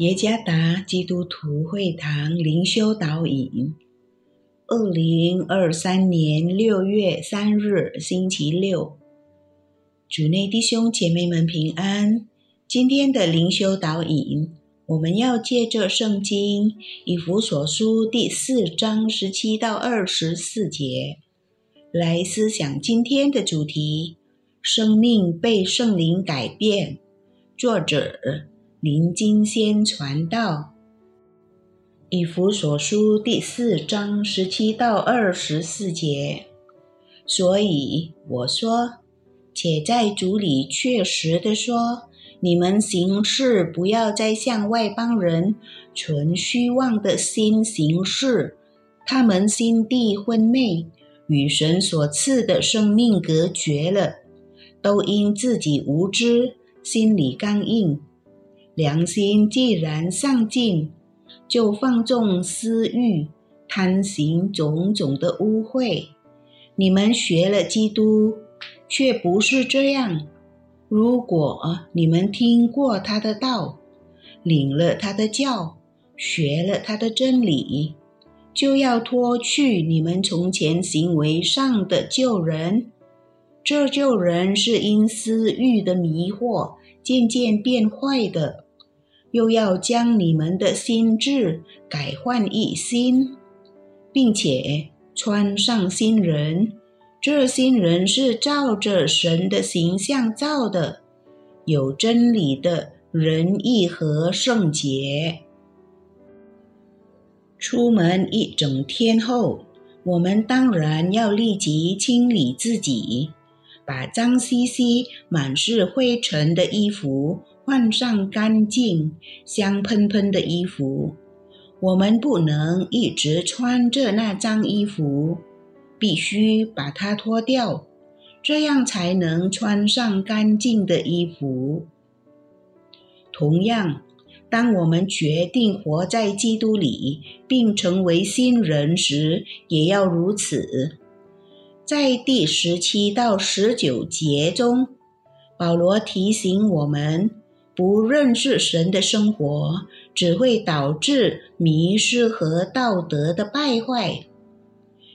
耶加达基督徒会堂灵修导引，二零二三年六月三日星期六，主内弟兄姐妹们平安。今天的灵修导引，我们要借着圣经以弗所书第四章十七到二十四节来思想今天的主题：生命被圣灵改变。作者。林金仙传道，以弗所书第四章十七到二十四节。所以我说，且在主里确实的说，你们行事不要再像外邦人存虚妄的心行事，他们心地昏昧，与神所赐的生命隔绝了，都因自己无知，心里刚硬。良心既然上进，就放纵私欲，贪行种种的污秽。你们学了基督，却不是这样。如果你们听过他的道，领了他的教，学了他的真理，就要脱去你们从前行为上的旧人。这旧人是因私欲的迷惑，渐渐变坏的。又要将你们的心智改换一新，并且穿上新人。这新人是照着神的形象造的，有真理的仁义和圣洁。出门一整天后，我们当然要立即清理自己，把脏兮兮、满是灰尘的衣服。换上干净、香喷喷的衣服。我们不能一直穿着那脏衣服，必须把它脱掉，这样才能穿上干净的衣服。同样，当我们决定活在基督里，并成为新人时，也要如此。在第十七到十九节中，保罗提醒我们。不认识神的生活，只会导致迷失和道德的败坏。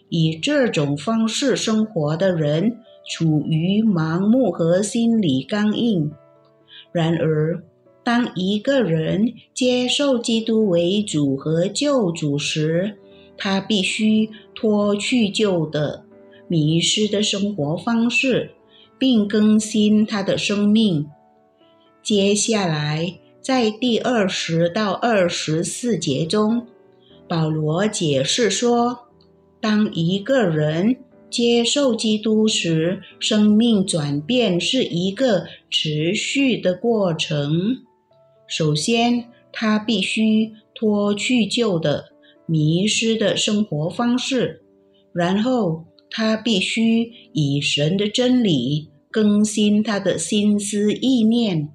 以这种方式生活的人，处于盲目和心理刚硬。然而，当一个人接受基督为主和救主时，他必须脱去旧的、迷失的生活方式，并更新他的生命。接下来，在第二十到二十四节中，保罗解释说，当一个人接受基督时，生命转变是一个持续的过程。首先，他必须脱去旧的、迷失的生活方式，然后他必须以神的真理更新他的心思意念。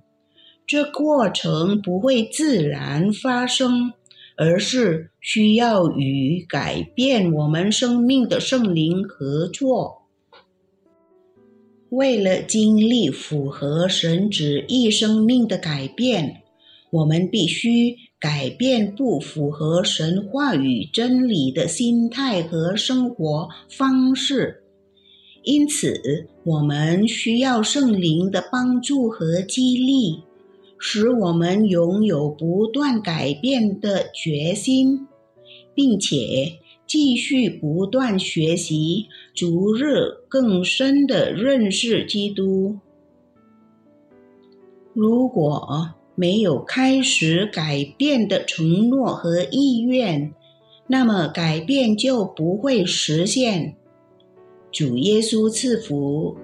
这过程不会自然发生，而是需要与改变我们生命的圣灵合作。为了经历符合神旨意生命的改变，我们必须改变不符合神话语真理的心态和生活方式。因此，我们需要圣灵的帮助和激励。使我们拥有不断改变的决心，并且继续不断学习，逐日更深的认识基督。如果没有开始改变的承诺和意愿，那么改变就不会实现。主耶稣赐福。